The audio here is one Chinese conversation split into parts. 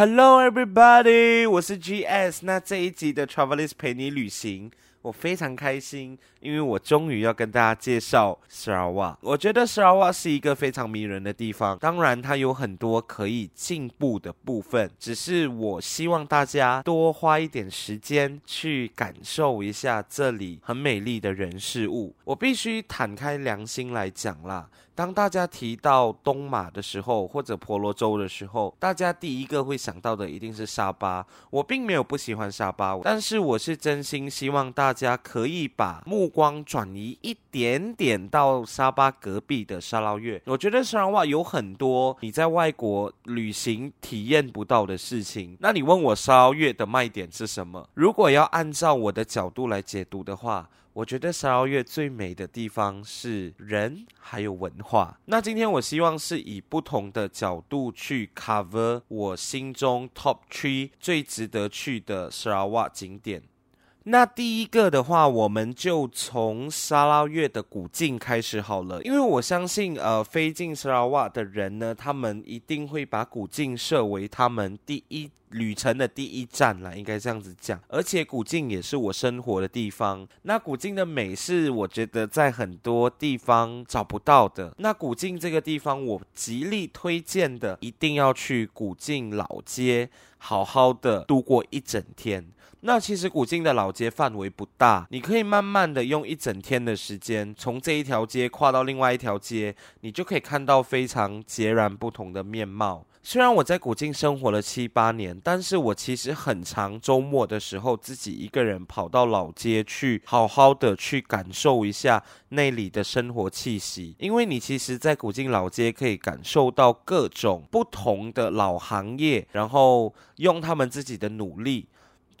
Hello, everybody！我是 GS。那这一集的 Travelist 陪你旅行， 我非常开心，因为我终于要跟大家介绍砂拉越。我觉得砂拉越是一个非常迷人的地方，当然它有很多可以进步的部分。只是我希望大家多花一点时间去感受一下这里很美丽的人事物。我必须坦开良心来讲啦。当大家提到东马的时候，或者婆罗洲的时候，大家第一个会想到的一定是沙巴。我并没有不喜欢沙巴，但是我是真心希望大大家可以把目光转移一点点到沙巴隔壁的沙拉越。我觉得沙拉越有很多你在外国旅行体验不到的事情。那你问我沙拉越的卖点是什么？如果要按照我的角度来解读的话，我觉得沙拉越最美的地方是人，还有文化。那今天我希望是以不同的角度去 cover 我心中 top three 最值得去的沙拉越景点。那第一个的话，我们就从沙拉越的古镜开始好了，因为我相信，呃，飞进沙拉瓦的人呢，他们一定会把古镜设为他们第一旅程的第一站啦，应该这样子讲。而且古晋也是我生活的地方。那古晋的美是我觉得在很多地方找不到的。那古晋这个地方，我极力推荐的，一定要去古晋老街，好好的度过一整天。那其实古晋的老街范围不大，你可以慢慢的用一整天的时间，从这一条街跨到另外一条街，你就可以看到非常截然不同的面貌。虽然我在古晋生活了七八年，但是我其实很常周末的时候自己一个人跑到老街去，好好的去感受一下那里的生活气息。因为你其实，在古晋老街可以感受到各种不同的老行业，然后用他们自己的努力。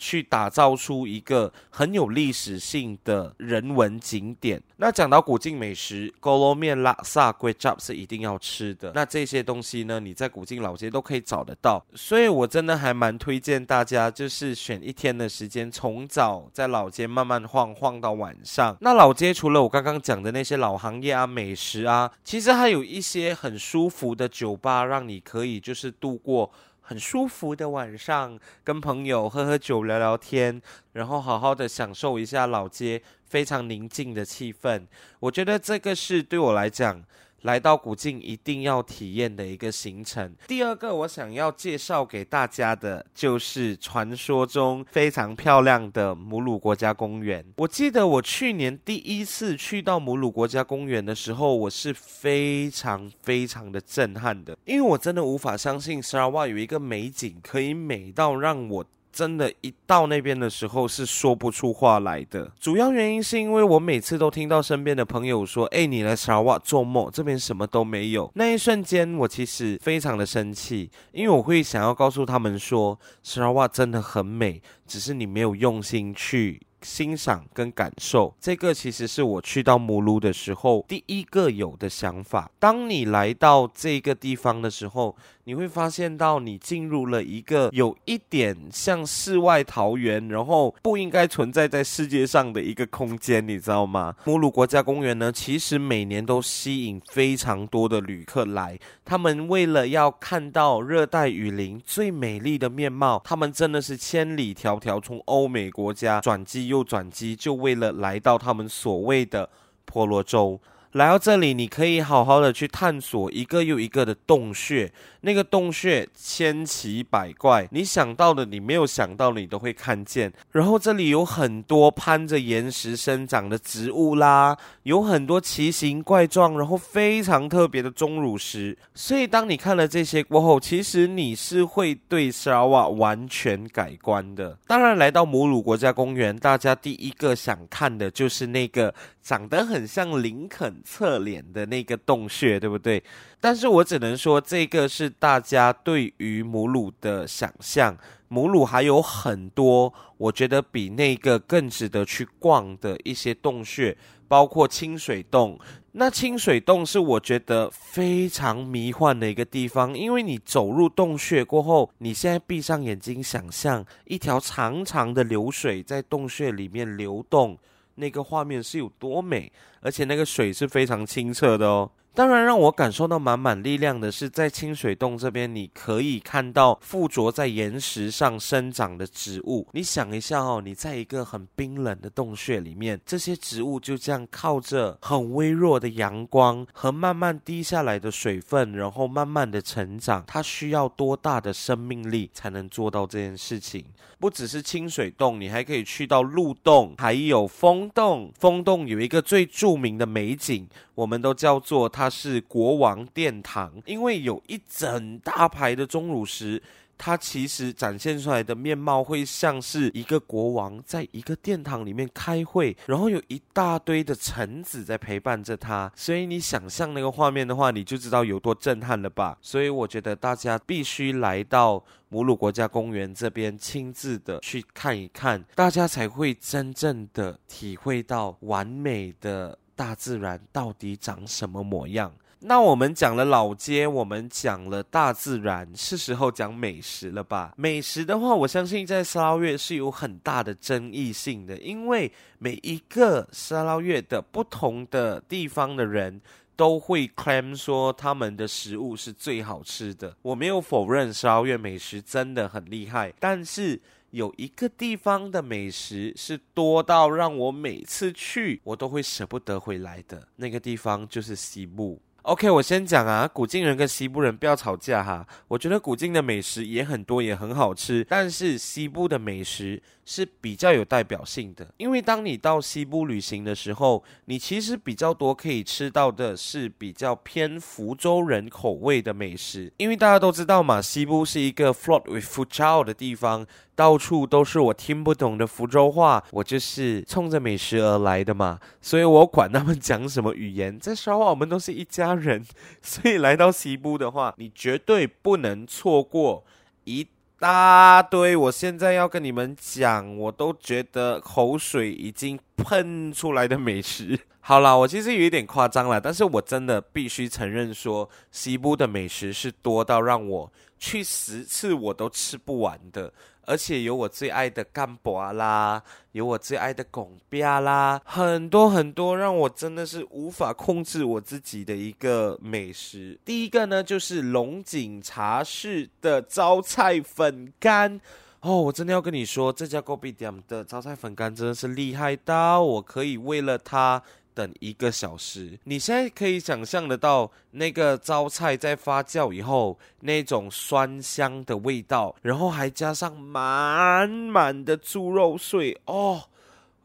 去打造出一个很有历史性的人文景点。那讲到古晋美食，锅炉面、拉萨、贵잡是一定要吃的。那这些东西呢，你在古晋老街都可以找得到。所以我真的还蛮推荐大家，就是选一天的时间，从早在老街慢慢晃晃到晚上。那老街除了我刚刚讲的那些老行业啊、美食啊，其实还有一些很舒服的酒吧，让你可以就是度过。很舒服的晚上，跟朋友喝喝酒、聊聊天，然后好好的享受一下老街非常宁静的气氛。我觉得这个是对我来讲，来到古晋一定要体验的一个行程。第二个我想要介绍给大家的，就是传说中非常漂亮的母鲁国家公园。我记得我去年第一次去到母鲁国家公园的时候，我是非常非常的震撼的，因为我真的无法相信砂拉越有一个美景可以美到让我。真的，一到那边的时候是说不出话来的。主要原因是因为我每次都听到身边的朋友说：“哎，你来沙瓦做梦，这边什么都没有。”那一瞬间，我其实非常的生气，因为我会想要告诉他们说，沙瓦真的很美，只是你没有用心去。欣赏跟感受，这个其实是我去到母鲁的时候第一个有的想法。当你来到这个地方的时候，你会发现到你进入了一个有一点像世外桃源，然后不应该存在在世界上的一个空间，你知道吗？母鲁国家公园呢，其实每年都吸引非常多的旅客来，他们为了要看到热带雨林最美丽的面貌，他们真的是千里迢迢从欧美国家转机。又转机，就为了来到他们所谓的婆罗洲。来到这里，你可以好好的去探索一个又一个的洞穴。那个洞穴千奇百怪，你想到的，你没有想到的，你都会看见。然后这里有很多攀着岩石生长的植物啦，有很多奇形怪状，然后非常特别的钟乳石。所以当你看了这些过后，其实你是会对砂拉越完全改观的。当然，来到母乳国家公园，大家第一个想看的就是那个长得很像林肯。侧脸的那个洞穴，对不对？但是我只能说，这个是大家对于母乳的想象。母乳还有很多，我觉得比那个更值得去逛的一些洞穴，包括清水洞。那清水洞是我觉得非常迷幻的一个地方，因为你走入洞穴过后，你现在闭上眼睛，想象一条长长的流水在洞穴里面流动。那个画面是有多美，而且那个水是非常清澈的哦。当然，让我感受到满满力量的是，在清水洞这边，你可以看到附着在岩石上生长的植物。你想一下哦，你在一个很冰冷的洞穴里面，这些植物就这样靠着很微弱的阳光和慢慢滴下来的水分，然后慢慢的成长。它需要多大的生命力才能做到这件事情？不只是清水洞，你还可以去到鹿洞，还有风洞。风洞有一个最著名的美景，我们都叫做它它是国王殿堂，因为有一整大排的钟乳石。它其实展现出来的面貌会像是一个国王在一个殿堂里面开会，然后有一大堆的臣子在陪伴着他，所以你想象那个画面的话，你就知道有多震撼了吧？所以我觉得大家必须来到母乳国家公园这边，亲自的去看一看，大家才会真正的体会到完美的大自然到底长什么模样。那我们讲了老街，我们讲了大自然，是时候讲美食了吧？美食的话，我相信在沙捞越是有很大的争议性的，因为每一个沙捞越的不同的地方的人都会 claim 说他们的食物是最好吃的。我没有否认沙捞越美食真的很厉害，但是有一个地方的美食是多到让我每次去我都会舍不得回来的，那个地方就是西部。OK，我先讲啊，古晋人跟西部人不要吵架哈。我觉得古晋的美食也很多，也很好吃，但是西部的美食是比较有代表性的。因为当你到西部旅行的时候，你其实比较多可以吃到的是比较偏福州人口味的美食。因为大家都知道嘛，西部是一个 f l o a t with Fujao 的地方。到处都是我听不懂的福州话，我就是冲着美食而来的嘛，所以我管他们讲什么语言，在沙湾我们都是一家人，所以来到西部的话，你绝对不能错过一大堆。我现在要跟你们讲，我都觉得口水已经喷出来的美食。好啦，我其实有一点夸张了，但是我真的必须承认说，西部的美食是多到让我去十次我都吃不完的。而且有我最爱的干博啦，有我最爱的拱边啦，很多很多让我真的是无法控制我自己的一个美食。第一个呢，就是龙井茶室的招菜粉干哦，我真的要跟你说，这家 Kopitiam 的招菜粉干真的是厉害到我可以为了它。等一个小时，你现在可以想象得到那个糟菜在发酵以后那种酸香的味道，然后还加上满满的猪肉碎哦。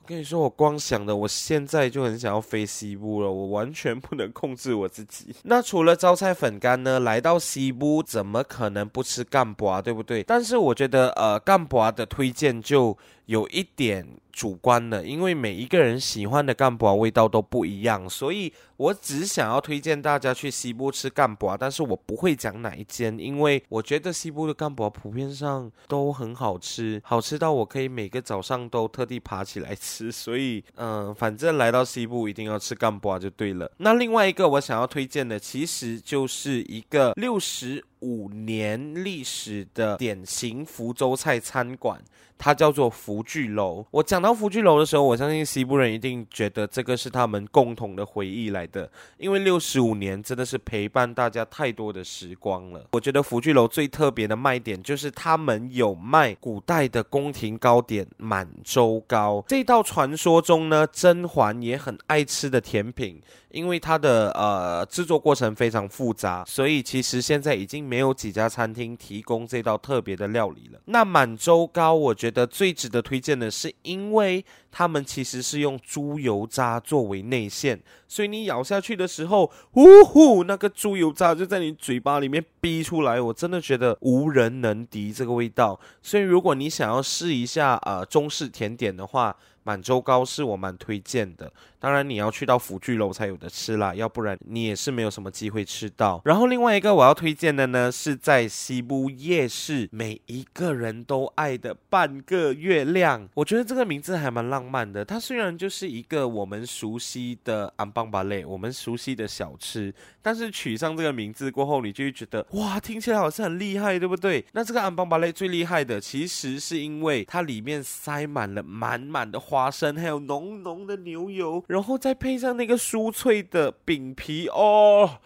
我跟你说，我光想的，我现在就很想要飞西部了，我完全不能控制我自己。那除了招菜粉干呢？来到西部怎么可能不吃干筊，对不对？但是我觉得，呃，干筊的推荐就有一点。主观的，因为每一个人喜欢的干筊味道都不一样，所以我只想要推荐大家去西部吃干筊，但是我不会讲哪一间，因为我觉得西部的干筊普遍上都很好吃，好吃到我可以每个早上都特地爬起来吃，所以嗯、反正来到西部一定要吃干筊就对了。那另外一个我想要推荐的，其实就是一个六十五年历史的典型福州菜餐馆，它叫做福聚楼。我讲到福聚楼的时候，我相信西部人一定觉得这个是他们共同的回忆来的，因为六十五年真的是陪伴大家太多的时光了。我觉得福聚楼最特别的卖点就是他们有卖古代的宫廷糕点满洲糕，这道传说中呢，甄嬛也很爱吃的甜品。因为它的呃制作过程非常复杂，所以其实现在已经没有几家餐厅提供这道特别的料理了。那满洲糕，我觉得最值得推荐的是，因为他们其实是用猪油渣作为内馅，所以你咬下去的时候，呜呼，那个猪油渣就在你嘴巴里面逼出来，我真的觉得无人能敌这个味道。所以如果你想要试一下呃中式甜点的话，满洲糕是我蛮推荐的，当然你要去到福聚楼才有得吃啦，要不然你也是没有什么机会吃到。然后另外一个我要推荐的呢，是在西部夜市每一个人都爱的半个月亮。我觉得这个名字还蛮浪漫的，它虽然就是一个我们熟悉的安邦巴类，我们熟悉的小吃，但是取上这个名字过后，你就会觉得哇，听起来好像很厉害，对不对？那这个安邦巴类最厉害的，其实是因为它里面塞满了满满的花。花生，还有浓浓的牛油，然后再配上那个酥脆的饼皮哦。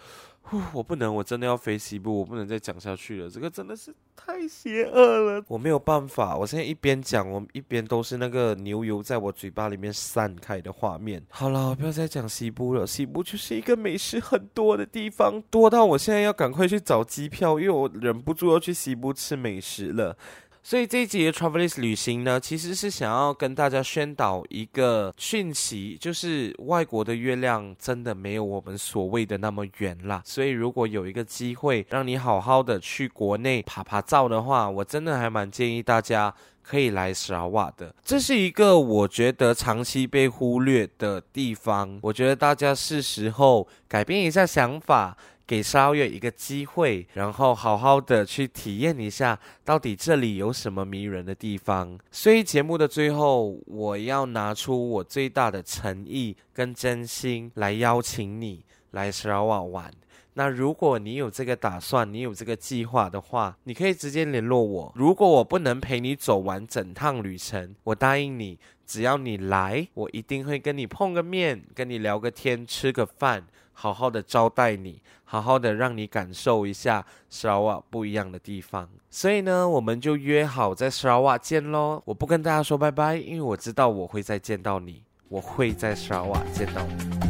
我不能，我真的要飞西部，我不能再讲下去了。这个真的是太邪恶了，我没有办法。我现在一边讲，我一边都是那个牛油在我嘴巴里面散开的画面。好了，不要再讲西部了。西部就是一个美食很多的地方，多到我现在要赶快去找机票，因为我忍不住要去西部吃美食了。所以这一集的 Travelist 旅行呢，其实是想要跟大家宣导一个讯息，就是外国的月亮真的没有我们所谓的那么圆啦。所以如果有一个机会让你好好的去国内爬爬照的话，我真的还蛮建议大家可以来沙瓦的。这是一个我觉得长期被忽略的地方，我觉得大家是时候改变一下想法。给沙月一个机会，然后好好的去体验一下，到底这里有什么迷人的地方。所以节目的最后，我要拿出我最大的诚意跟真心来邀请你来沙瓦玩。那如果你有这个打算，你有这个计划的话，你可以直接联络我。如果我不能陪你走完整趟旅程，我答应你，只要你来，我一定会跟你碰个面，跟你聊个天，吃个饭。好好的招待你，好好的让你感受一下沙拉越不一样的地方。所以呢，我们就约好在沙拉越见喽。我不跟大家说拜拜，因为我知道我会再见到你，我会在沙拉越见到你。